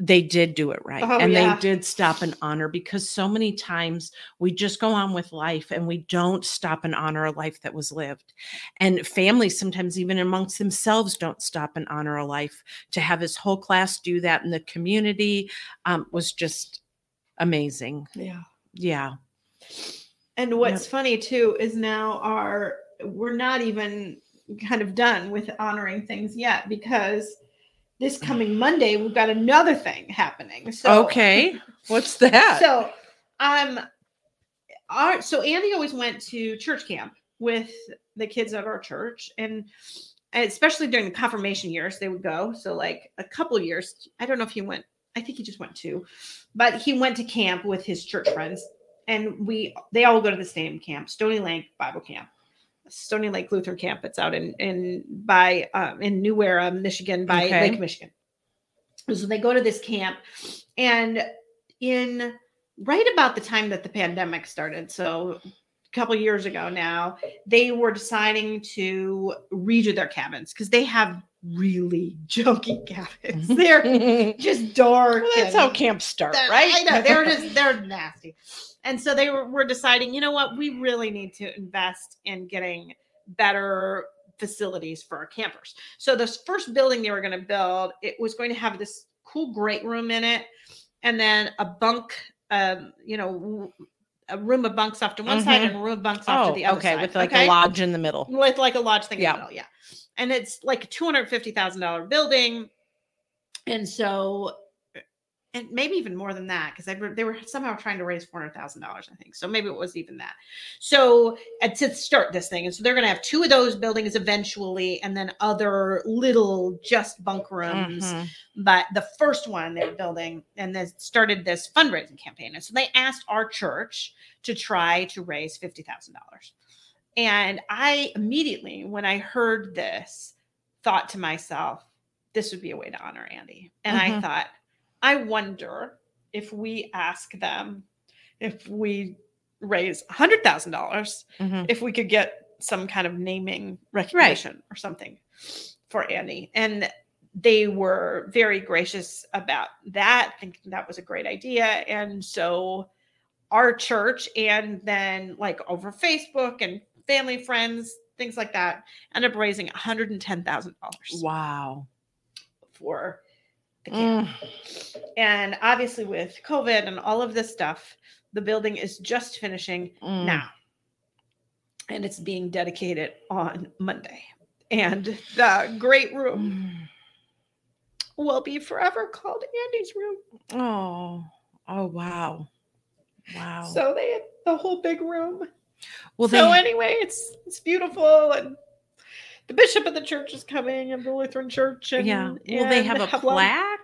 they did do it right Oh, and yeah. they did stop and honor because so many times we just go on with life and we don't stop and honor a life that was lived. And families sometimes even amongst themselves don't stop and honor a life. To have his whole class do that in the community um, was just amazing. Yeah. Yeah. And what's funny too is now our we're not even kind of done with honoring things yet because this coming Monday we've got another thing happening. So okay what's that So um our so Andy always went to church camp with the kids at our church and especially during the confirmation years, they would go. So like a couple of years, I don't know if he went. I think he just went two, but he went to camp with his church friends, and we they all go to the same camp, Stony Lake Bible Camp. Stony Lake Lutheran Camp. It's out in in by um, in New Era, Michigan, by Okay. Lake Michigan. So they go to this camp, and in right about the time that the pandemic started, so a couple years ago now, they were deciding to redo their cabins because they have really junky cabins. They're just dark. Well, that's how camps start, right? I know they're just they're nasty. And so they were, were deciding, you know what, we really need to invest in getting better facilities for our campers. So this first building they were going to build, it was going to have this cool great room in it, and then a bunk, um, you know, a room of bunks off to one side Mhm. and a room of bunks off oh, to the other okay, side. with like okay? a lodge in the middle. with like a lodge thing in the middle, yeah. And it's like a two hundred fifty thousand dollar building, and so, and maybe even more than that because they were they were somehow trying to raise four hundred thousand dollars, I think. So maybe it was even that. So and to start this thing, and so they're going to have two of those buildings eventually, and then other little just bunk rooms Mhm. but the first one they were building and then started this fundraising campaign and so they asked our church to try to raise $50000 and i immediately when i heard this thought to myself this would be a way to honor andy and i Mhm. thought i wonder if we ask them if we raise $100000 Mhm. if we could get some kind of naming recognition or something for Andy. And they were very gracious about that, thinking that was a great idea. And so our church and then like over Facebook and family friends, things like that, end up raising $110,000 Wow. for the camp. Mm. And obviously with COVID and all of this stuff, the building is just finishing Mm. now. And it's being dedicated on Monday. And the great room Mm. will be forever called Andy's room. Oh. Oh wow. Wow. So they had the whole big room. Well, so they anyway, it's it's beautiful and the bishop of the church is coming and the Lutheran church and yeah. Will they have a plaque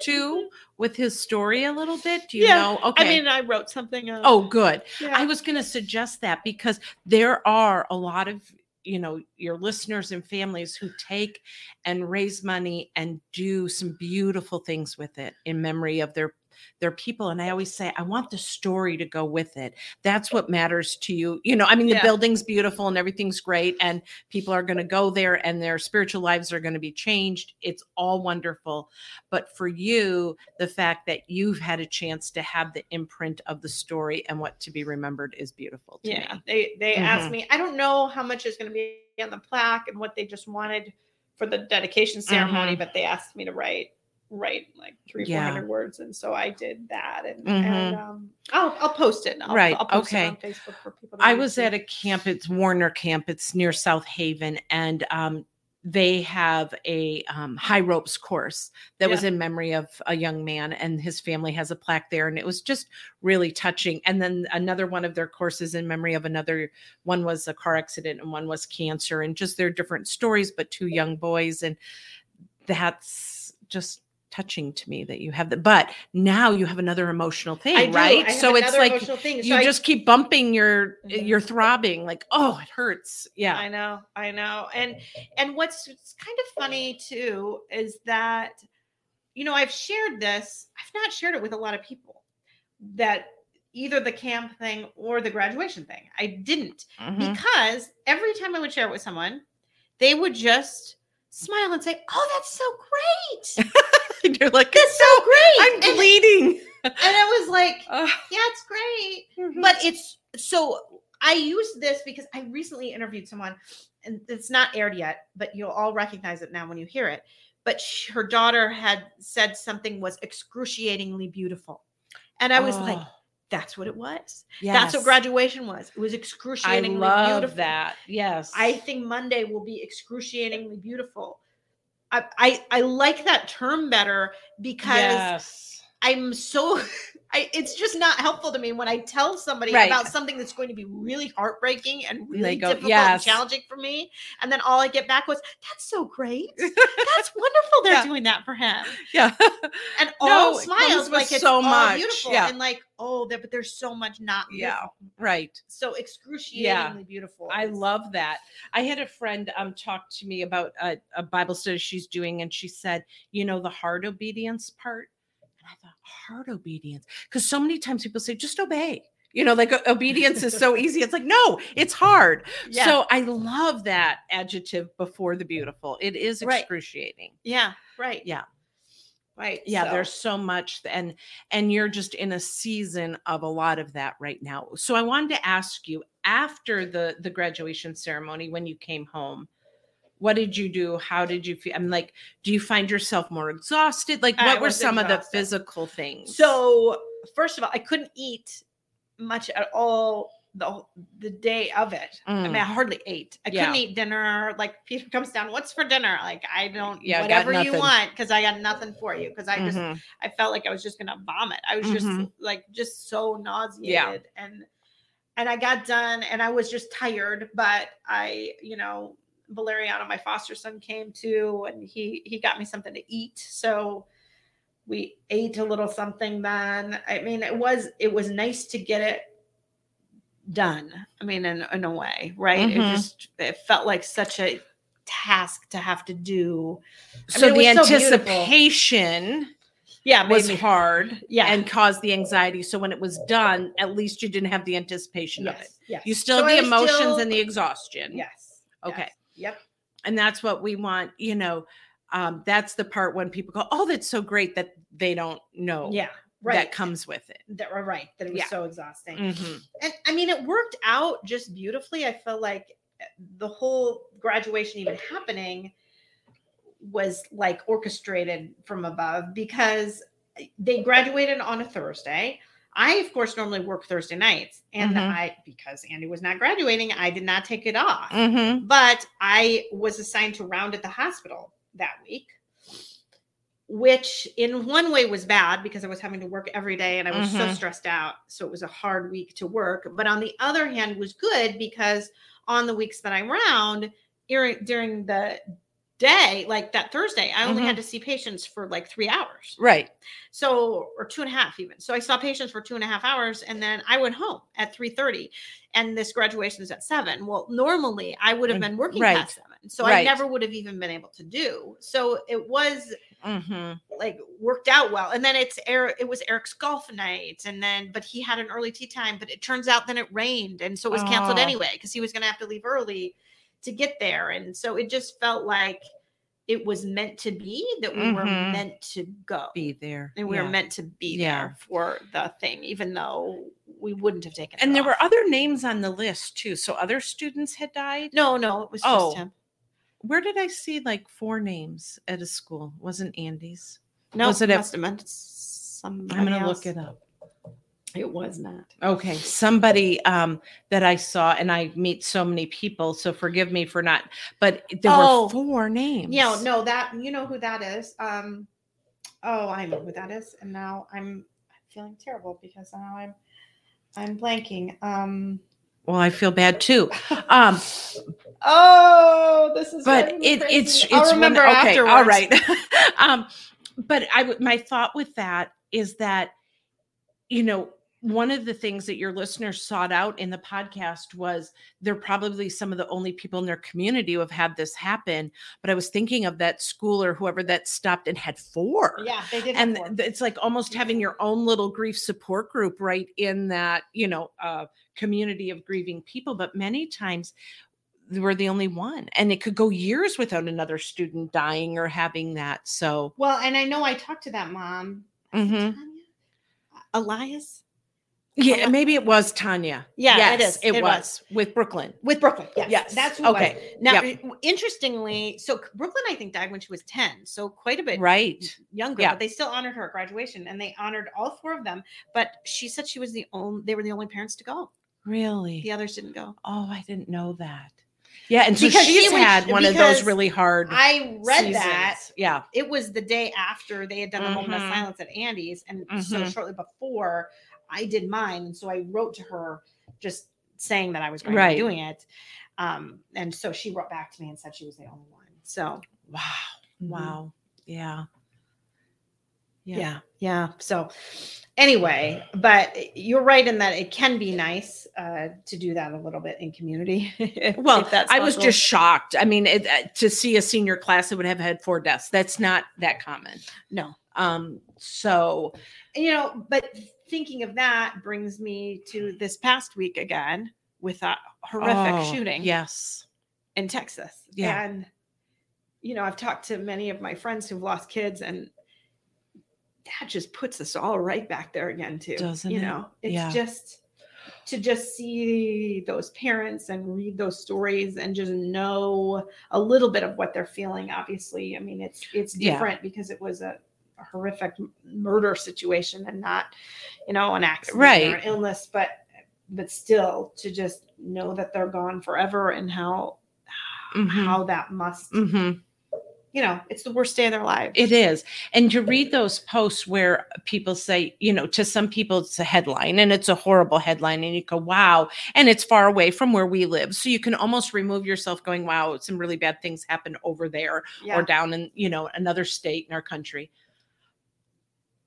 too mm-hmm. with his story a little bit? Do you Yeah, know? Okay. I mean, I wrote something. Up. oh, good. yeah. I was going to suggest that because there are a lot of you know your listeners and families who take and raise money and do some beautiful things with it in memory of their their people and i always say i want the story to go with it that's what matters to you you know i mean the Yeah. building's beautiful and everything's great and people are going to go there and their spiritual lives are going to be changed it's all wonderful but for you the fact that you've had a chance to have the imprint of the story and what to be remembered is beautiful to yeah me. they they Mhm. asked me i don't know how much is going to be on the plaque and what they just wanted for the dedication ceremony Mhm. but they asked me to write write like three Yeah. four hundred words and so i did that and, Mhm. and um i'll i'll post it I'll, Right, I'll post okay. it on facebook for people I was at a camp. It's Warner Camp. It's near South Haven, and um, they have a um, high ropes course that was in memory of a young man, and his family has a plaque there, and it was just really touching. And then another one of their courses in memory of another one was a car accident, and one was cancer, and just their different stories, but two young boys, and that's just touching to me that you have that but now you have another emotional thing right so it's like emotional thing. So you I- just keep bumping your Mhm. you're throbbing like oh it hurts yeah I know, I know. And and what's kind of funny too is that you know, I've shared this, I've not shared it with a lot of people that either the camp thing or the graduation thing. I didn't Mhm. because every time I would share it with someone, they would just smile and say, "Oh, that's so great. you're like That's so great." i'm and, bleeding and I was like. "Yeah, it's great." Mhm. but it's so I use this because I recently interviewed someone, and it's not aired yet, but you'll all recognize it now when you hear it. But sh- her daughter had said something was excruciatingly beautiful, and I was like, Oh, "That's what it was. yes. That's what graduation was. It was i excruciatingly love beautiful." that yes I think Monday will be excruciatingly beautiful. I, I like that term better because yes I'm so I, it's just not helpful to me when I tell somebody Right. about something that's going to be really heartbreaking and really go, difficult "Yes." and challenging for me. And then all I get back was, that's so great. That's wonderful they're Yeah. doing that for him. yeah. And all smiles like it's so much. beautiful. Yeah. And like, oh, there, but there's so much not Yeah. beautiful. right. So excruciatingly beautiful. I love that. I had a friend um talk to me about a, a Bible study she's doing, and she said, you know, the heart obedience part. And I thought, heart obedience, because so many times people say, just obey. You know, like obedience is so easy. It's like, no, it's hard. Yeah. So I love that adjective before the beautiful. It is Right. excruciating. Yeah, right. Yeah. Right. yeah so- there's so much and and you're just in a season of a lot of that right now so i wanted to ask you after the the graduation ceremony when you came home what did you do how did you feel i'm like do you find yourself more exhausted like I what were some of the physical things So first of all, I couldn't eat much at all the the day of it. I mean, Mm. I hardly ate. I Yeah. couldn't eat dinner. Like Peter comes down, what's for dinner? Like I don't Yeah, whatever you want because I got nothing for you because I just Mhm. I felt like I was just gonna vomit. I was just Mhm. like just so nauseated yeah. and and I got done and I was just tired, but I, you know, Valeriano, my foster son, came too, and he he got me something to eat. So we ate a little something then. I mean, it was it was nice to get it done. I mean, in, in a way, right? Mhm. It just it felt like such a task to have to do. I so mean, the was so anticipation Yeah, was me- hard Yeah. and caused the anxiety so when it was done at least you didn't have the anticipation of it Yes, yes. you still So have I the emotions still- and the exhaustion yes. Okay. yes, Yep. and that's what we want you know um, that's the part when people go oh that's so great that they don't know Yeah. right. that comes with it that were right. That it was Yeah. so exhausting. Mhm. and I mean, it worked out just beautifully. I feel like eh, the whole graduation even happening was like orchestrated from above because eh, they graduated on a Thursday. I, of course, normally work Thursday nights, and Mhm. I, because Andy was not graduating, I did not take it off. Mhm. But I was assigned to round at the hospital that week, which in one way was bad because I was having to work every day and I was so Mhm. stressed out. So it was a hard week to work. But on the other hand, was good because on the weeks that I round during during the day, like that Thursday, I only had to see patients for like three hours. right So, or two and a half even. So I saw patients for two and a half hours and then I went home at 3.30 and this graduation is at seven. Well, normally I would have been working right. past seven. So I never would have even been able to do. So it was Mhm. like worked out well. And then it's Eric, it was Eric's golf night. And then, but he had an early tee time, but it turns out then it rained. And so it was canceled Oh. anyway because he was going to have to leave early to get there. And so it just felt like it was meant to be that we were Mhm. meant to go be there and we Yeah. were meant to be Yeah. there for the thing, even though we wouldn't have taken. it and there off. were other names on the list too so other students had died no, no, it was just Oh. him. where did i see like four names at a school wasn't andy's No, Was it it at- must have meant somebody. i'm gonna else. look it up It was not. Okay, somebody um that I saw, and I meet so many people, so forgive me for not. But there Oh. were four names. Yeah, no, that you know who that is. Um, oh, I know who that is, and now I'm feeling terrible because now I'm I'm blanking. Um, Well, I feel bad too. Um, oh, this is but it it's it's I'll when- remember okay, all afterwards. right. um, but I my thought with that is that you know one of the things that your listeners sought out in the podcast was they're probably some of the only people in their community who have had this happen. But I was thinking of that school or whoever that stopped and had four. Yeah, they did. and it's like almost having your own little grief support group right in that you know uh, community of grieving people but many times we're the only one and it could go years without another student dying or having that so Well, and I know I talked to that mom. Mhm. Tanya? Elias yeah maybe it was tanya Yeah, it Yes, is. it, It was. was. with brooklyn with Brooklyn. Yes, Yes. that's who. Okay. Now, Yep. interestingly, so Brooklyn, I think, died when she was ten, so quite a bit right younger. Yeah. But they still honored her at graduation, and they honored all four of them. But she said she was the only; they were the only parents to go. really The others didn't go. oh i didn't know that Yeah, and so Because she's she had one of those really hard. I read that. Yeah. It was the day after they had done the moment of silence at Andy's, and so Mhm. shortly before I did mine, and so I wrote to her just saying that I was going to Right. be doing it. Um, and so she wrote back to me and said she was the only one. So Wow. mhm. Wow. Yeah. yeah. yeah so anyway but you're right in that it can be nice uh to do that a little bit in community if- Well, if that's I was just shocked. I mean, it, uh, to see a senior class that would have had four deaths, that's not that common. no Um, so you know but thinking of that brings me to mm-hmm. this past week again with that horrific oh, shooting Yes. in texas Yeah. and you know i've talked to many of my friends who've lost kids and that just puts us all right back there again too Doesn't you it? know it's Yeah. just to just see those parents and read those stories and just know a little bit of what they're feeling obviously i mean it's it's Yeah. different because it was a horrific murder situation and not you know an accident or Right. an illness but but still to just know that they're gone forever and how Mhm. how that must Mhm. you know it's the worst day of their lives It is. And you read those posts where people say, you know, to some people it's a headline and it's a horrible headline and you go, wow. And it's far away from where we live. So you can almost remove yourself going, wow, some really bad things happen over there yeah or down in, you know, another state in our country.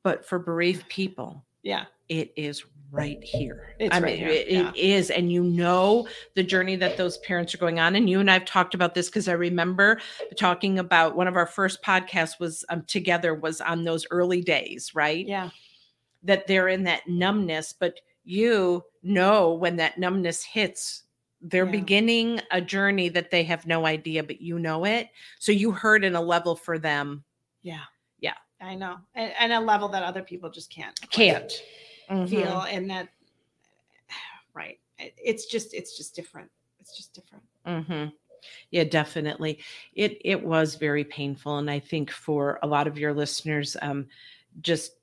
But for bereaved people, yeah it is right here. It's I right here, it- yeah. it is. And you know the journey that those parents are going on. And you and I've talked about this because I remember talking about one of our first podcasts was um, together was on those early days, right? yeah That they're in that numbness, but you know when that numbness hits, they're Yeah. beginning a journey that they have no idea, but you know it. So you heard in a level for them. Yeah. I know and, and a level that other people just can't Can't. Feel and that right It- it's just it's just different it's just different hmm Yeah, definitely. It it was very painful, and I think for a lot of your listeners, um, just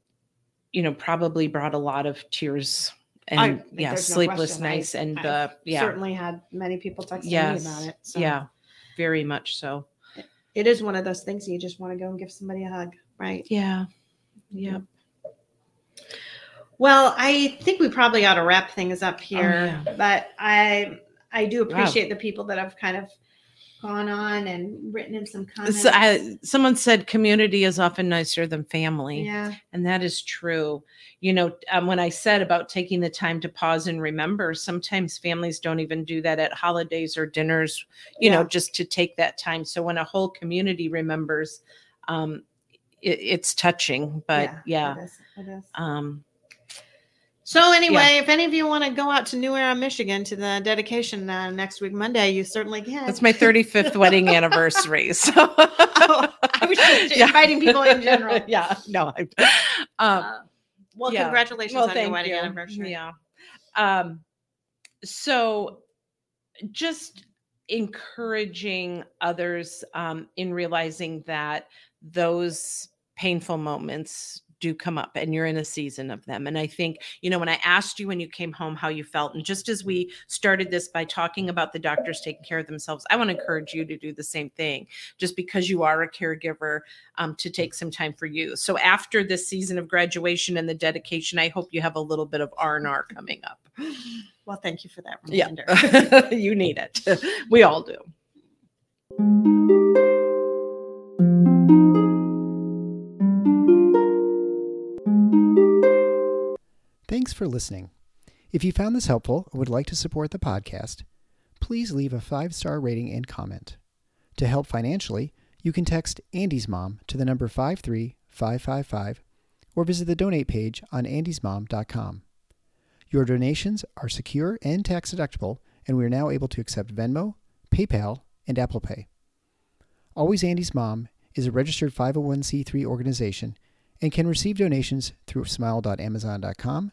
you know, probably brought a lot of tears and think yeah, no sleepless question. I- nights and the yeah, certainly had many people texting yes, me about it so yeah, very much so. it is one of those things you just want to go and give somebody a hug right Yeah, Yep. Well, I think we probably ought to wrap things up here, Oh, yeah. but I I do Wow. appreciate the people that have kind of gone on and written in some comments. So I, someone said community is often nicer than family. yeah, And that is true. You know, um, when I said about taking the time to pause and remember, sometimes families don't even do that at holidays or dinners, you know, just to take that time. So when a whole community remembers, um, it, it's touching. But yeah. it is. It is. Um, So anyway, if any of you want to go out to New Era, Michigan, to the dedication uh, next week Monday, you certainly can. that's my 35th wedding anniversary. So Oh, I was just Yeah. inviting people in general. yeah. No. I, um, Uh, well, yeah. congratulations well, on your wedding you. anniversary. Yeah. Um, so just encouraging others um, in realizing that those painful moments do come up and you're in a season of them. And I think, you know, when I asked you when you came home how you felt, and just as we started this by talking about the doctors taking care of themselves, I want to encourage you to do the same thing just because you are a caregiver um, to take some time for you. So after this season of graduation and the dedication, I hope you have a little bit of R&R coming up. Well, thank you for that Yeah, reminder. you need it. We all do. Thanks for listening. If you found this helpful or would like to support the podcast, please leave a five star rating and comment. To help financially, you can text Andy's Mom to the number 53555 or visit the donate page on andysmom.com. Your donations are secure and tax deductible, and we are now able to accept Venmo, PayPal, and Apple Pay. Always Andy's Mom is a registered 501c3 organization and can receive donations through smile.amazon.com,